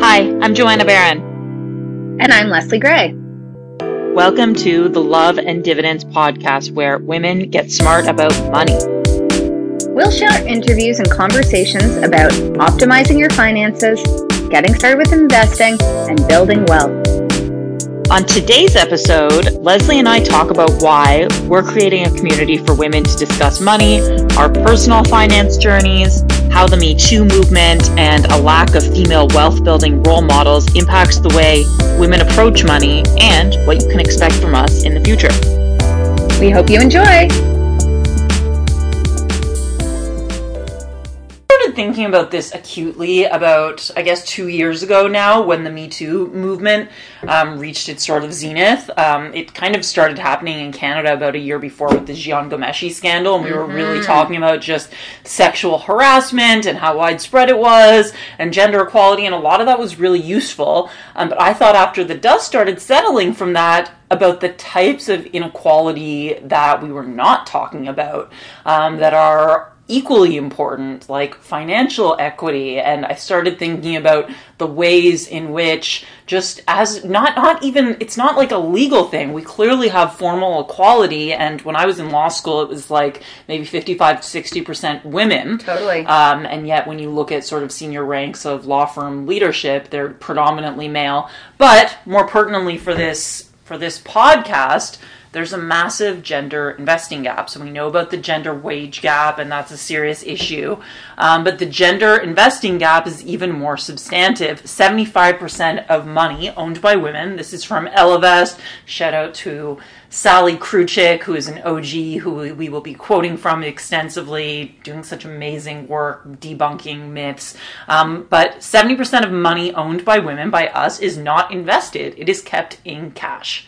Hi, I'm Joanna Barron. And I'm Leslie Gray. Welcome to the Love and Dividends podcast, where women get smart about money. We'll share interviews and conversations about optimizing your finances, getting started with investing, and building wealth. On today's episode, Leslie and I talk about why we're creating a community for women to discuss money, our personal finance journeys, how the Me Too movement and a lack of female wealth building role models impacts the way women approach money, and what you can expect from us in the future. We hope you enjoy. Started thinking about this acutely about, I guess, two years ago now when the Me Too movement um, reached its sort of zenith. Um, it kind of started happening in Canada about a year before with the Jian Ghomeshi scandal, and we were really talking about just sexual harassment and how widespread it was, and gender equality, and a lot of that was really useful. Um, but I thought after the dust started settling from that, about the types of inequality that we were not talking about um, that are equally important, like financial equity. And I started thinking about the ways in which just as not not even it's not like a legal thing. We clearly have formal equality and when I was in law school it was like maybe 55 to 60% women. Totally. Um, and yet when you look at sort of senior ranks of law firm leadership, they're predominantly male. But more pertinently for this for this podcast, there's a massive gender investing gap. So we know about the gender wage gap, and that's a serious issue. Um, but the gender investing gap is even more substantive. 75% of money owned by women. This is from Ellevest. Shout out to Sallie Krawcheck, who is an OG, who we will be quoting from extensively, doing such amazing work debunking myths. Um, but 70% of money owned by women, by us, is not invested. It is kept in cash.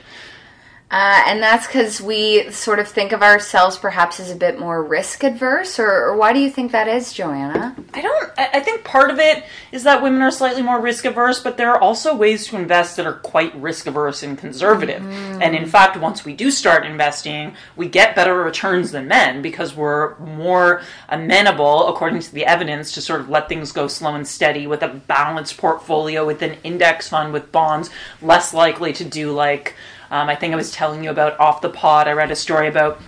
Uh, and that's because we sort of think of ourselves perhaps as a bit more risk adverse, or, or, why do you think that is, Joanna? I don't. I think part of it is that women are slightly more risk averse, but there are also ways to invest that are quite risk averse and conservative. Mm-hmm. And in fact, once we do start investing, we get better returns than men because we're more amenable, according to the evidence, to sort of let things go slow and steady with a balanced portfolio, with an index fund, with bonds, less likely to do like um, I think I was telling you about off the pod. I read a story about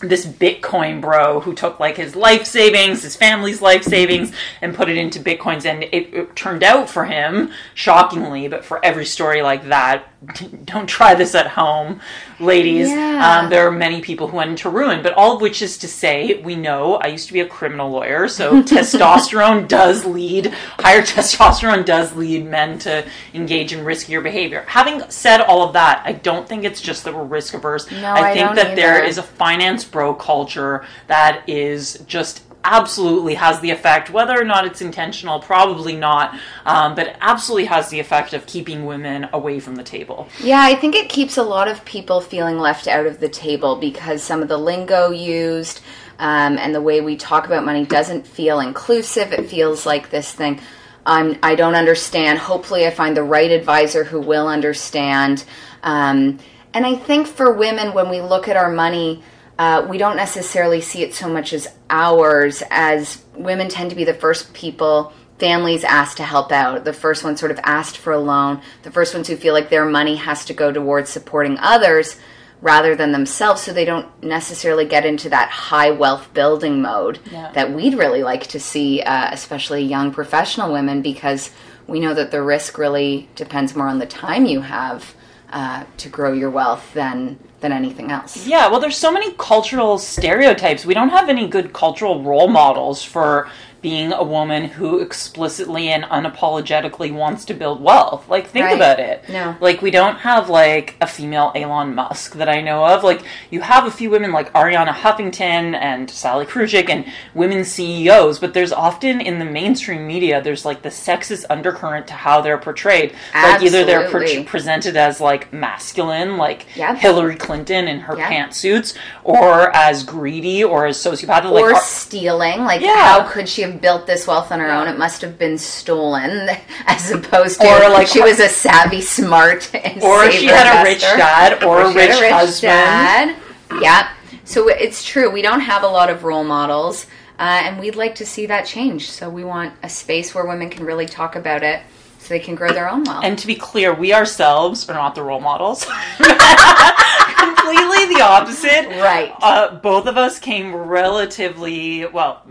this Bitcoin bro who took like his life savings, his family's life savings, and put it into Bitcoins. And it, it, turned out for him, shockingly, but for every story like that, don't try this at home, ladies. Yeah. Um, there are many people who went into ruin, but all of which is to say, we know I used to be a criminal lawyer, so testosterone does lead, higher testosterone does lead men to engage in riskier behavior. Having said all of that, I don't think it's just that we're risk averse. No, I, I think that either. there is a finance bro culture that is just absolutely has the effect, whether or not it's intentional, probably not, um, but absolutely has the effect of keeping women away from the table. Yeah, I think it keeps a lot of people feeling left out of the table because some of the lingo used um, and the way we talk about money doesn't feel inclusive. It feels like this thing. I'm, I don't understand. Hopefully, I find the right advisor who will understand. Um, and I think for women, when we look at our money, uh, we don't necessarily see it so much as ours, as women tend to be the first people families asked to help out, the first ones sort of asked for a loan, the first ones who feel like their money has to go towards supporting others rather than themselves, so they don't necessarily get into that high wealth building mode yeah. that we'd really like to see, uh, especially young professional women, because we know that the risk really depends more on the time you have uh, to grow your wealth than than anything else. Yeah, well, there's so many cultural stereotypes. We don't have any good cultural role models for being a woman who explicitly and unapologetically wants to build wealth. Like, think right. about it. No. Like, we don't have, like, a female Elon Musk that I know of. Like, you have a few women like Arianna Huffington and Sallie Krawcheck and women CEOs, but there's often in the mainstream media, there's, like, the sexist undercurrent to how they're portrayed. Absolutely. Like, either they're pre- presented as, like, masculine, like yep. Hillary Clinton in her yep. pantsuits, or as greedy or as sociopathic. Or like, stealing. Like, yeah. how could she have have built this wealth on her own. It must have been stolen, as opposed to or like she was a savvy, smart, or she had investor. a rich dad or, or a, rich a rich husband. Dad. Yeah. So it's true. We don't have a lot of role models, uh, and we'd like to see that change. So we want a space where women can really talk about it, so they can grow their own wealth. And to be clear, we ourselves are not the role models. Completely the opposite. Right. Uh, both of us came relatively well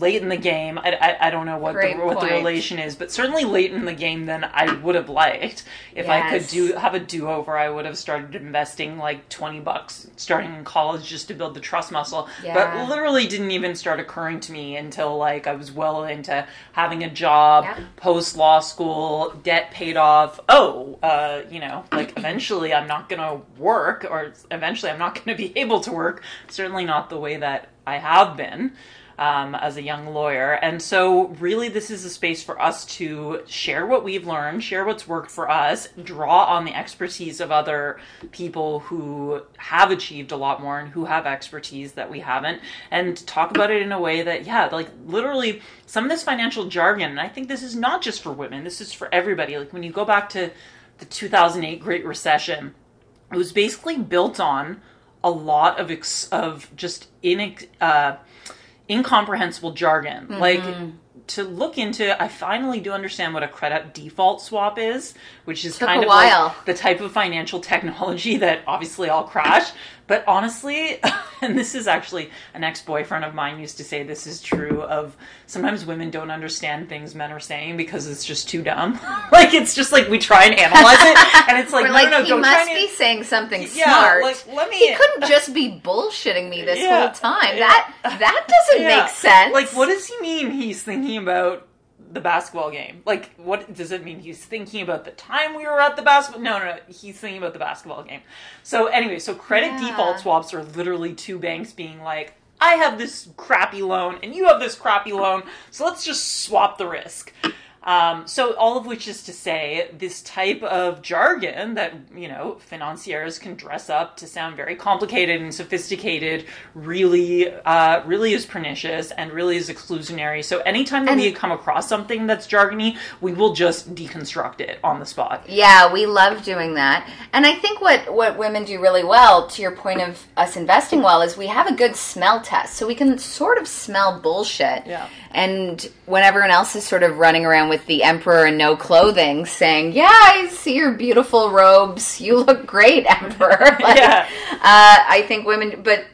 late in the game. I, I, I don't know what the, what the relation is, but certainly late in the game than I would have liked. If yes. I could do have a do over, I would have started investing like twenty bucks starting in college just to build the trust muscle. Yeah. But literally didn't even start occurring to me until like I was well into having a job, yeah. post law school, debt paid off. Oh, uh, you know, like eventually I'm not gonna work, or eventually I'm not gonna be able to work. Certainly not the way that I have been um, as a young lawyer. And so, really, this is a space for us to share what we've learned, share what's worked for us, draw on the expertise of other people who have achieved a lot more and who have expertise that we haven't, and talk about it in a way that, yeah, like literally some of this financial jargon, and I think this is not just for women, this is for everybody. Like when you go back to the 2008 Great Recession, it was basically built on a lot of ex- of just in uh, incomprehensible jargon. Mm-hmm. Like to look into, I finally do understand what a credit default swap is, which is Took kind of like the type of financial technology that obviously I'll crash. But honestly, and this is actually an ex boyfriend of mine used to say this is true of sometimes women don't understand things men are saying because it's just too dumb. like it's just like we try and analyze it, and it's like, no, like no, no, he don't must be and... saying something yeah, smart. Like, let me. He couldn't just be bullshitting me this yeah, whole time. yeah. That that doesn't make sense. Like, what does he mean? He's thinking about the basketball game. Like, what does it mean? He's thinking about the time we were at the basketball. No, no, no. He's thinking about the basketball game. So anyway, so credit Yeah. default swaps are literally two banks being like, I have this crappy loan and you have this crappy loan, so let's just swap the risk. Um, so all of which is to say, this type of jargon that you know financiers can dress up to sound very complicated and sophisticated, really, uh, really is pernicious and really is exclusionary. So anytime that And- we come across something that's jargony, we will just deconstruct it on the spot. Yeah, we love doing that. And I think what, what women do really well, to your point of us investing well, is we have a good smell test. So we can sort of smell bullshit. Yeah. And when everyone else is sort of running around with the emperor and no clothing saying, Yeah, I see your beautiful robes. You look great, emperor. Like, Yeah. uh, I think women, but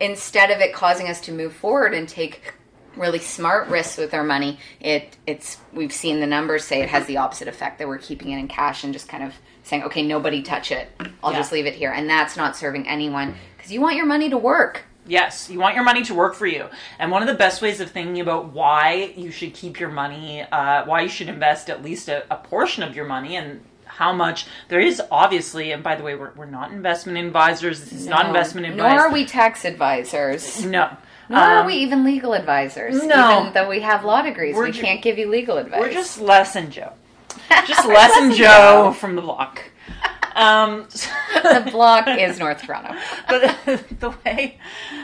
instead of it causing us to move forward and take really smart risks with our money, it it's we've seen the numbers say it has the opposite effect that we're keeping it in cash and just kind of saying, okay, nobody touch it. I'll Yeah. just leave it here, and that's not serving anyone because you want your money to work. Yes, you want your money to work for you. And one of the best ways of thinking about why you should keep your money, uh, why you should invest at least a, a portion of your money and how much there is obviously, and by the way, we're, we're not investment advisors. This is not No. investment Nor are we tax advisors. No. Nor are Um, we even legal advisors. no. Even though we have law degrees, we ju- can't give you legal advice. We're just Les and Joe. Just Les and Joe from the block. Um, the block is North Toronto. but the way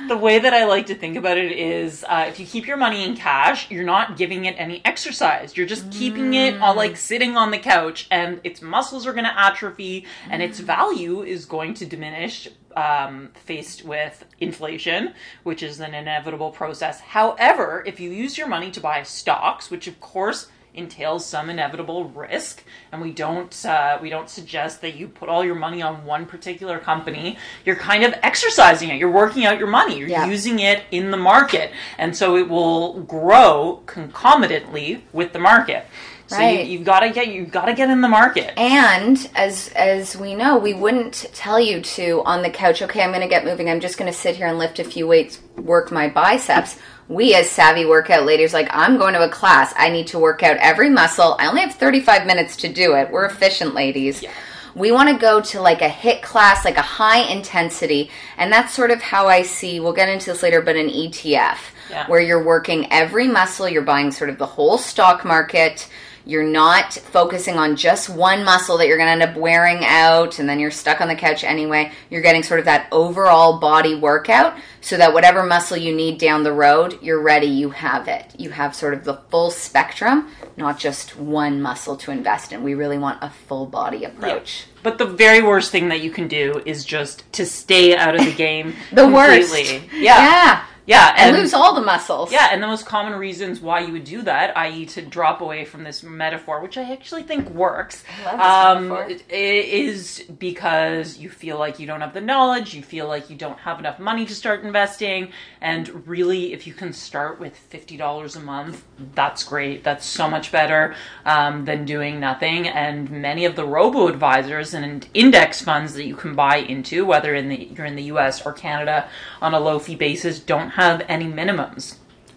the way that I like to think about it is, uh, if you keep your money in cash, you're not giving it any exercise. You're just keeping it all like sitting on the couch, and its muscles are going to atrophy, and its value is going to diminish. Um, faced with inflation, which is an inevitable process. However, if you use your money to buy stocks, which of course entails some inevitable risk and we don't uh, we don't suggest that you put all your money on one particular company. You're kind of exercising it. You're working out your money. You're Yeah. using it in the market. And so it will grow concomitantly with the market so Right. you, you've got to get you've got to get in the market And as as we know, we wouldn't tell you to on the couch. Okay, I'm going to get moving. I'm just going to sit here and lift a few weights, work my biceps. We as savvy workout ladies, like I'm going to a class. I need to work out every muscle. I only have 35 minutes to do it. We're efficient ladies. Yeah. We want to go to like a hit class, like a high intensity, and that's sort of how I see. We'll get into this later, but an ETF Yeah. where you're working every muscle. You're buying sort of the whole stock market You're not focusing on just one muscle that you're going to end up wearing out and then you're stuck on the couch anyway. You're getting sort of that overall body workout so that whatever muscle you need down the road, you're ready, you have it. You have sort of the full spectrum, not just one muscle to invest in. We really want a full body approach. Yeah. But the very worst thing that you can do is just to stay out of the game. the worst. Yeah. Yeah. Yeah, and, and, lose all the muscles. Yeah, and the most common reasons why you would do that, i.e., to drop away from this metaphor, which I actually think works, um, is because you feel like you don't have the knowledge, you feel like you don't have enough money to start investing, and really, if you can start with fifty dollars a month, that's great. That's so much better um, than doing nothing. And many of the robo advisors and index funds that you can buy into, whether in the you're in the U.S. or Canada, on a low fee basis, don't have any minimums.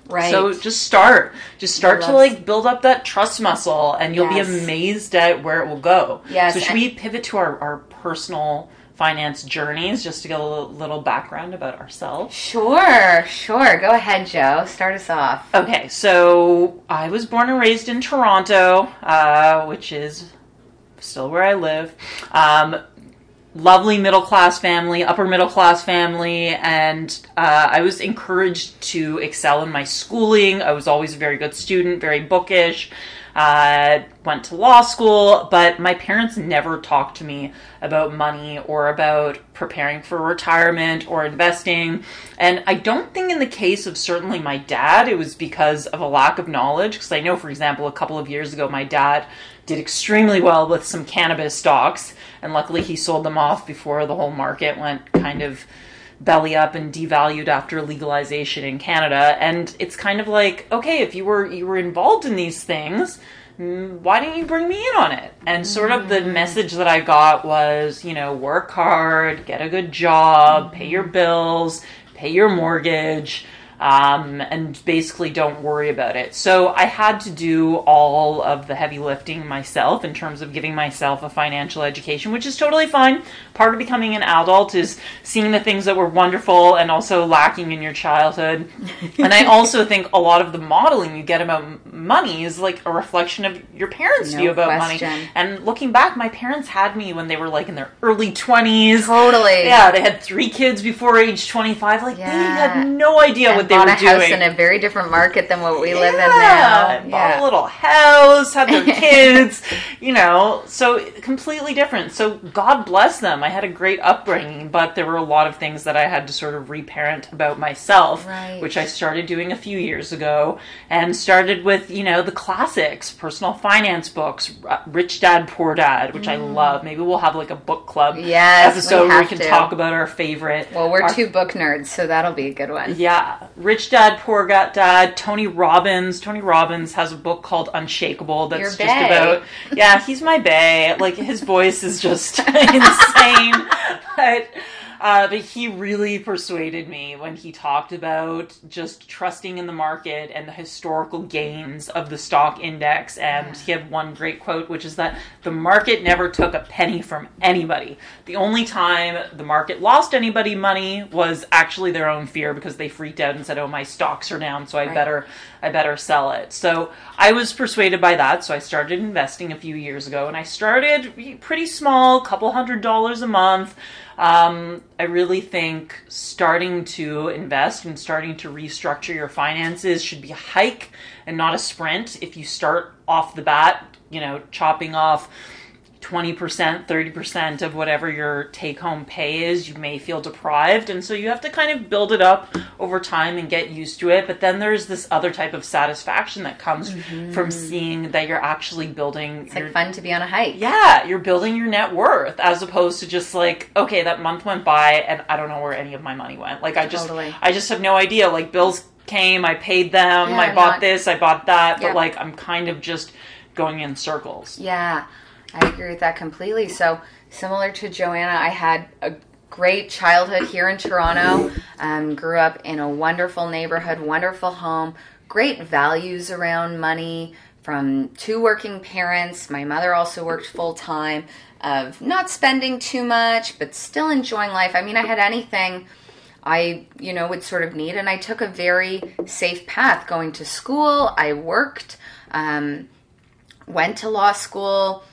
Right. So just start. Just start to like build up that trust muscle and you'll Yes. be amazed at where it will go. Yes, So should and- we pivot to our, our personal finance journeys just to get a little, little background about ourselves? Sure, sure. Go ahead, Joe. Start us off. Okay, so I was born and raised in Toronto, uh, which is still where I live. Um, lovely middle class family, upper middle class family, and uh, I was encouraged to excel in my schooling. I was always a very good student, very bookish. Uh, went to law school, but my parents never talked to me about money or about preparing for retirement or investing. And I don't think, in the case of certainly my dad, it was because of a lack of knowledge. Because I know, for example, a couple of years ago, my dad did extremely well with some cannabis stocks, and luckily he sold them off before the whole market went kind of belly up and devalued after legalization in Canada. And it's kind of like, okay, if you were you were involved in these things, mm, why didn't you bring me in on it? And sort of the message that I got was, you know, work hard, get a good job, pay your bills, pay your mortgage. Um, and basically don't worry about it. So I had to do all of the heavy lifting myself in terms of giving myself a financial education, which is totally fine. Part of becoming an adult is seeing the things that were wonderful and also lacking in your childhood. and I also think a lot of the modeling you get about money is like a reflection of your parents' No view about question. money. And looking back, my parents had me when they were like in their early 20s. Totally. Yeah, they had three kids before age 25. Like, they had no idea And what they bought were a house in a very different market than what we live in now. Bought a little house, had their kids, you know, so completely different. So God bless them. I had a great upbringing, but there were a lot of things that I had to sort of reparent about myself, Right. which I started doing a few years ago and started with, you know, the classics, personal finance books, Rich Dad, Poor Dad, which I love. Maybe we'll have like a book club Mm. Yes, we episode where we can to. talk about our favorite. Well, we're our two book nerds, so that'll be a good one. yeah, Rich Dad Poor Got Dad. Tony Robbins. Tony Robbins has a book called Unshakable. That's Your just bae. about. Yeah, he's my bae. Like his voice is just insane, but. Uh, but he really persuaded me when he talked about just trusting in the market and the historical gains of the stock index. And he had one great quote, which is that the market never took a penny from anybody. The only time the market lost anybody money was actually their own fear because they freaked out and said, "Oh, my stocks are down, so I Right. better I better sell it." So I was persuaded by that, so I started investing a few years ago, and I started pretty small, couple hundred dollars a month. Um, I really think starting to invest and starting to restructure your finances should be a hike and not a sprint. If you start off the bat, you know, chopping off 20%, 30% of whatever your take home pay is, you may feel deprived. And so you have to kind of build it up over time and get used to it. But then there's this other type of satisfaction that comes mm-hmm. from seeing that you're actually building It's your like fun to be on a hike. yeah, you're building your net worth as opposed to just like, okay, that month went by and I don't know where any of my money went. Like I just Totally. I just have no idea. Like bills came, I paid them, Yeah, I bought not- this, I bought that, Yep. but like I'm kind of just going in circles. Yeah, I agree with that completely. So, similar to Joanna, I had a great childhood here in Toronto. Um, grew up in a wonderful neighborhood, wonderful home, great values around money from two working parents. My mother also worked full time, of not spending too much, but still enjoying life. I mean, I had anything. I, you know, would sort of need, and I took a very safe path going to school. I worked. Um, went to law school,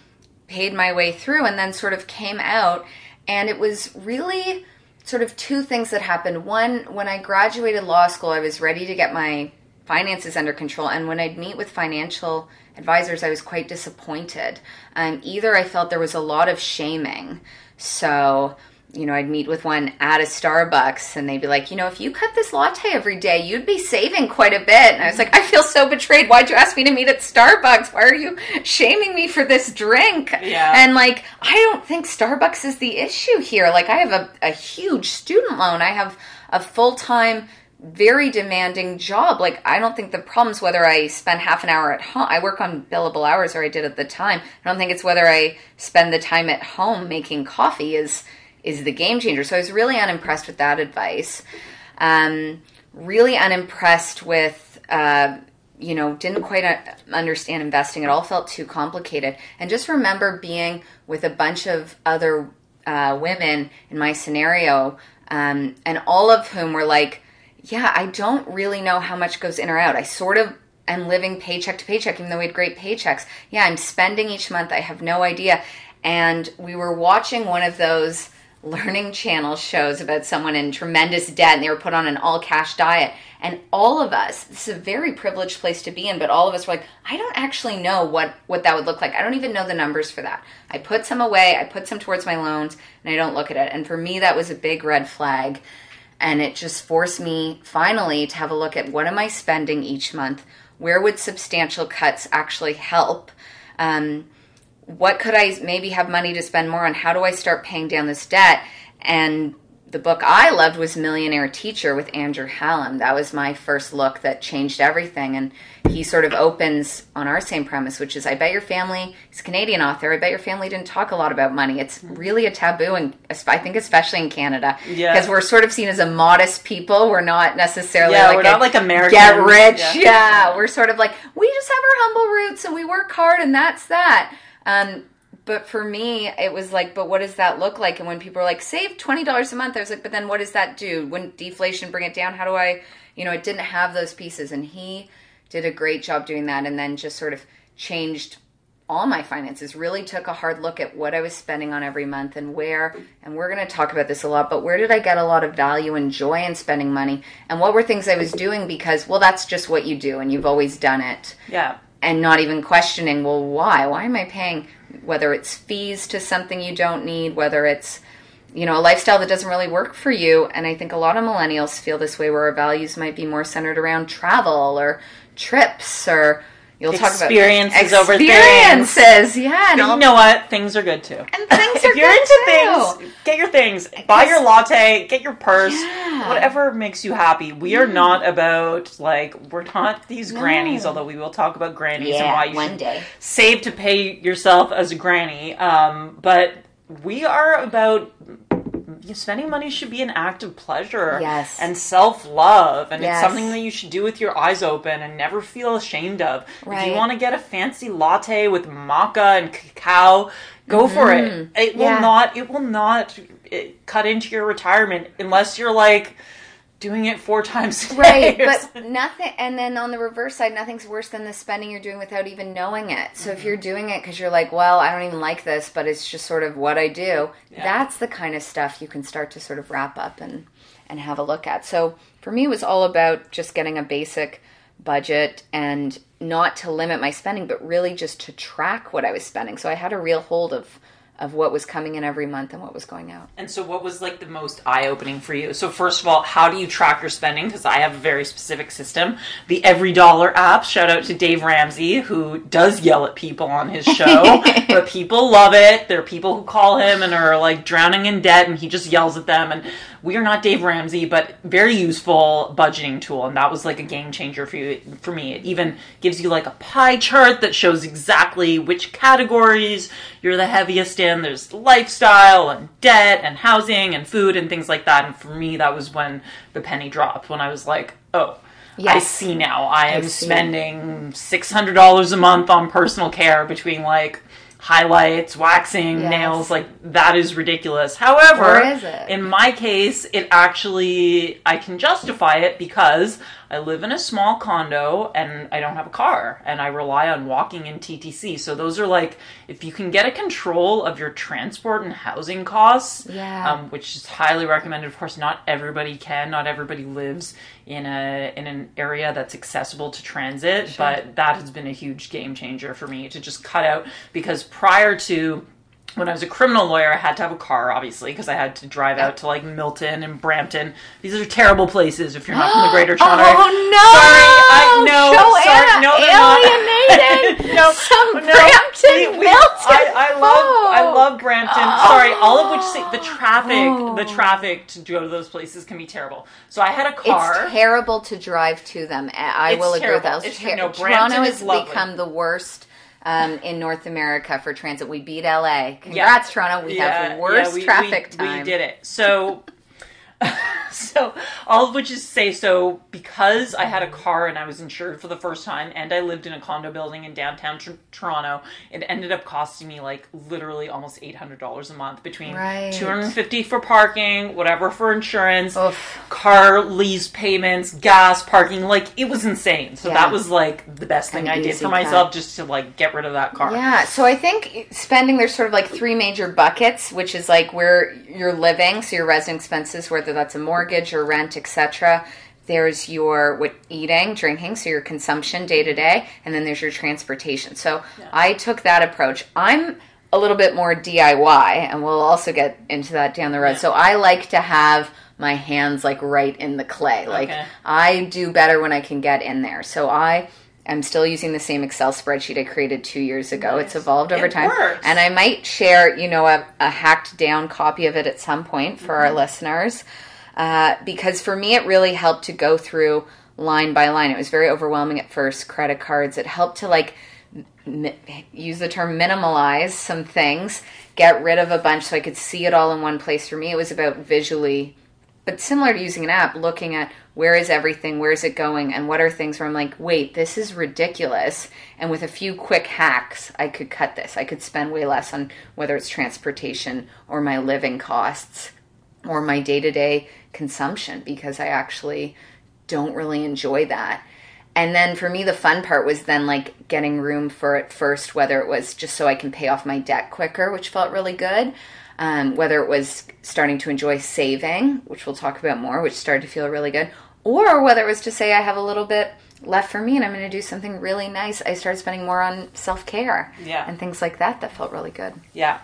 paid my way through, and then sort of came out. And it was really sort of two things that happened. One, when I graduated law school, I was ready to get my finances under control. And when I'd meet with financial advisors, I was quite disappointed. Um, either I felt there was a lot of shaming. So you know, I'd meet with one at a Starbucks and they'd be like, you know, if you cut this latte every day, you'd be saving quite a bit. And I was like, I feel so betrayed. Why'd you ask me to meet at Starbucks? Why are you shaming me for this drink? Yeah. And like, I don't think Starbucks is the issue here. Like, I have a, a huge student loan. I have a full time, very demanding job. Like, I don't think the problem's whether I spend half an hour at home. I work on billable hours, or I did at the time. I don't think it's whether I spend the time at home making coffee is is the game changer. So I was really unimpressed with that advice. Um, really unimpressed with, uh, you know, didn't quite understand investing. It all felt too complicated. And just remember being with a bunch of other uh, women in my scenario, um, and all of whom were like, yeah, I don't really know how much goes in or out. I sort of am living paycheck to paycheck, even though we had great paychecks. Yeah, I'm spending each month. I have no idea. And we were watching one of those learning channel shows about someone in tremendous debt and they were put on an all cash diet. And all of us, this is a very privileged place to be in, but all of us were like, I don't actually know what, what that would look like. I don't even know the numbers for that. I put some away, I put some towards my loans, and I don't look at it. And for me, that was a big red flag. And it just forced me finally to have a look at what am I spending each month? Where would substantial cuts actually help? Um, what could I maybe have money to spend more on? How do I start paying down this debt? And the book I loved was Millionaire Teacher with Andrew Hallam. That was my first look that changed everything. And he sort of opens on our same premise, which is I bet your family, he's a Canadian author, I bet your family didn't talk a lot about money. It's really a taboo, and I think especially in Canada. Yeah. Because we're sort of seen as a modest people. We're not necessarily Yeah, like we're not like Americans. Get rich. Yeah. Yeah. We're sort of like, we just have our humble roots and we work hard and that's that. Um, but for me, it was like, but what does that look like? And when people are like, save twenty dollars a month, I was like, but then what does that do? Wouldn't deflation bring it down? How do I, you know, it didn't have those pieces, and he did a great job doing that, and then just sort of changed all my finances. Really took a hard look at what I was spending on every month and where. And we're going to talk about this a lot, but where did I get a lot of value and joy in spending money? And what were things I was doing because, well, that's just what you do, and you've always done it Yeah. And not even questioning, well, why? Why am I paying? Whether it's fees to something you don't need, whether it's you know a lifestyle that doesn't really work for you, and I think a lot of millennials feel this way, where our values might be more centered around travel or trips or you'll talk about Experiences over things. experiences. Yeah, and You know what? Things are good too. And things are if you're into too. things, get your things. Buy your latte, get your purse, Yeah. whatever makes you happy. We are not about like we're not these No. grannies, although we will talk about grannies and why you one should day. save to pay yourself as a granny. Um, but we are about spending money should be an act of pleasure Yes. and self-love and Yes. it's something that you should do with your eyes open and never feel ashamed of if you want to get a fancy latte with maca and cacao go for it it will Mm-hmm. Yeah. not it will not cut into your retirement unless you're like doing it four times right but something. nothing and then on the reverse side nothing's worse than the spending you're doing without even knowing it so Mm-hmm. if you're doing it because you're like well i don't even like this but it's just sort of what i do Yeah. that's the kind of stuff you can start to sort of wrap up and and have a look at so for me it was all about just getting a basic budget and not to limit my spending but really just to track what i was spending so i had a real hold of of what was coming in every month and what was going out And so, what was like the most eye opening for you? So, first of all, how do you track your spending? Because I have a very specific system. The Every Dollar app. Shout out to Dave Ramsey, who does yell at people on his show, but people love it. There are people who call him and are like drowning in debt, and he just yells at them. And we are not Dave Ramsey, but very useful budgeting tool. And that was like a game changer for you, for me. It even gives you like a pie chart that shows exactly which categories you're the heaviest in. There's lifestyle and debt and housing and food and things like that. And for me, that was when the penny dropped. When I was like, oh. I see now. I am spending six hundred dollars a month on personal care between like highlights, waxing, Yes. nails. Like that is ridiculous. However, is in my case, it actually I can justify it because I live in a small condo and I don't have a car and I rely on walking in TTC. So those are like if you can get a control of your transport and housing costs, Yeah. um, which is highly recommended. Of course, not everybody can, not everybody lives in a in an area that's accessible to transit, but that has been a huge game changer for me to just cut out because prior to when I was a criminal lawyer, I had to have a car, obviously, because I had to drive out to like Milton and Brampton. These are terrible places if you're not from the Greater Toronto. Oh no! Sorry, I know. Sorry, no, they're not. no, some no, Brampton, we- we- Milton I, I love, I oh. love Brampton. Sorry, all of which say, the oh. traffic, Oh. the traffic to go to those places can be terrible. So I had a car. It's terrible to drive to them. I It's will agree with that. It's Ter- no, Toronto has lovely. become the worst um, in North America for transit. We beat LA. Congrats, Toronto. We have the worst we- traffic we, time. We did it. So, so all of which is to say, so because I had a car and I was insured for the first time, and I lived in a condo building in downtown Tr- Toronto, it ended up costing me like literally almost eight hundred dollars a month between Right. two hundred and fifty for parking, whatever for insurance, Oof. car lease payments, gas, parking. Like it was insane. So Yeah. that was like the best thing An I did for cut. myself, just to like get rid of that car. Yeah, so I think spending there's sort of like three major buckets, which is like where you're living, so your resident expenses, whether that's a mortgage or rent, etc. There's your what eating, drinking, so your consumption day to day, and then there's your transportation. So I took that approach. I'm a little bit more DIY, and we'll also get into that down the road. Yeah. So I like to have my hands like right in the clay. Like Okay. I do better when I can get in there. So I am still using the same Excel spreadsheet I created two years ago. It's evolved over It time. works. And I might share, you know, a, a hacked down copy of it at some point for Mm-hmm. our listeners. Uh, because for me, it really helped to go through line by line. It was very overwhelming at first, credit cards. It helped to like mi- use the term minimalize some things, get rid of a bunch so I could see it all in one place. For me, it was about visually, but similar to using an app, looking at where is everything, where is it going, and what are things where I'm like, wait, this is ridiculous. And with a few quick hacks, I could cut this. I could spend way less on whether it's transportation or my living costs or my day to day consumption because I actually don't really enjoy that. And then for me, the fun part was then like getting room for it first, whether it was just so I can pay off my debt quicker, which felt really good. Um, whether it was starting to enjoy saving, which we'll talk about more, which started to feel really good, or whether it was to say I have a little bit left for me and I'm going to do something really nice. I started spending more on self care Yeah. and things like that that felt really good. Yeah.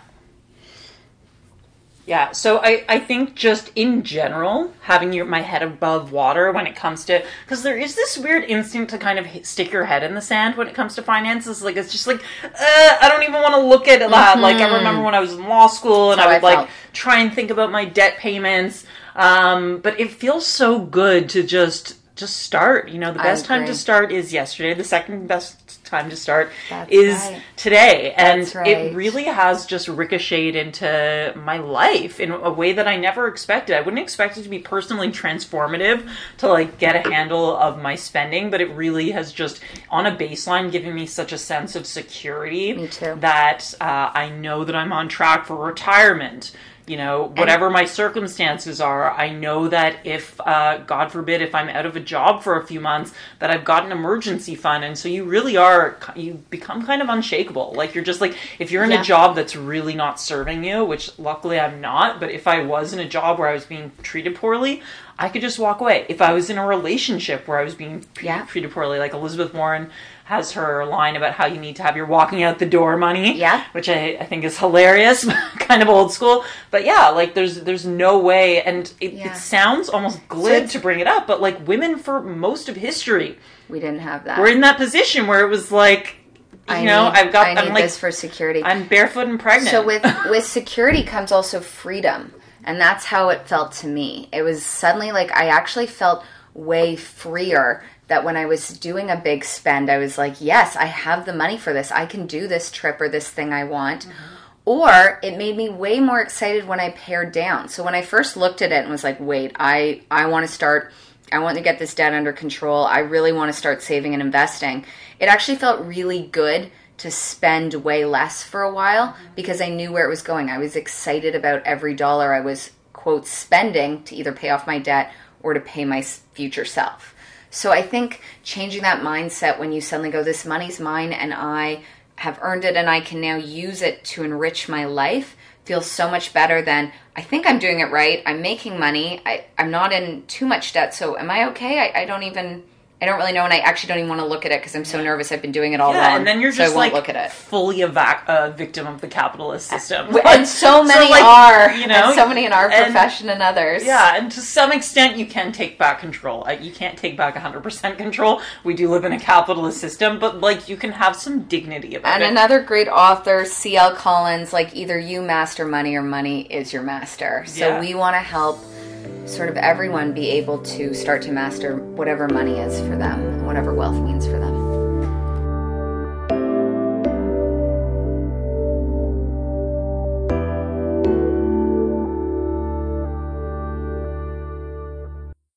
Yeah, so I, I think just in general, having your my head above water when it comes to because there is this weird instinct to kind of hit, stick your head in the sand when it comes to finances. Like it's just like uh, I don't even want to look at that. Like I remember when I was in law school and That's I would I like try and think about my debt payments. Um, but it feels so good to just just start. You know, the best time to start is yesterday. The second best time to start That's is right. today, and That's right. it really has just ricocheted into my life in a way that I never expected. I wouldn't expect it to be personally transformative to like get a handle of my spending, but it really has just on a baseline given me such a sense of security that uh, I know that I'm on track for retirement. You know, whatever my circumstances are, I know that if, uh, God forbid, if I'm out of a job for a few months, that I've got an emergency fund. And so you really are, you become kind of unshakable. Like you're just like, if you're in Yeah. a job that's really not serving you, which luckily I'm not, but if I was in a job where I was being treated poorly, I could just walk away. If I was in a relationship where I was being Yeah. treated poorly, like Elizabeth Warren has her line about how you need to have your walking out the door money, Yeah. which I, I think is hilarious, kind of old school. But yeah, like there's there's no way, and it, Yeah. it sounds almost glib it's- to bring it up, but like women for most of history We didn't have that. We're in that position where it was like, you I know, need, I've got, I need I'm like, this for security. I'm barefoot and pregnant. So with with security comes also freedom, and that's how it felt to me. It was suddenly like I actually felt way freer that when I was doing a big spend, I was like, yes, I have the money for this. I can do this trip or this thing I want. Mm-hmm. Or it made me way more excited when I pared down. So when I first looked at it and was like, wait, I I want to start I want to get this debt under control. I really want to start saving and investing. It actually felt really good to spend way less for a while mm-hmm. because I knew where it was going. I was excited about every dollar I was, quote, spending to either pay off my debt or to pay my future self. So I think changing that mindset when you suddenly go, this money's mine and I have earned it and I can now use it to enrich my life feels so much better than I think I'm doing it right. I'm making money. I, I'm not in too much debt. So am I okay? I, I don't even I don't really know, and I actually don't even want to look at it because I'm so nervous. I've been doing it all Yeah, wrong. and then you're so just won't like look at it. fully a vac- uh, victim of the capitalist system. And so many like, are, you know, so many in our and- profession and others. Yeah, and to some extent, you can take back control. Uh, You can't take back 100% control. We do live in a capitalist system, but like you can have some dignity about And it. And another great author, J.L. Collins, like either you master money or money is your master. So Yeah. we want to help sort of everyone be able to start to master whatever money is for them, whatever wealth means for them.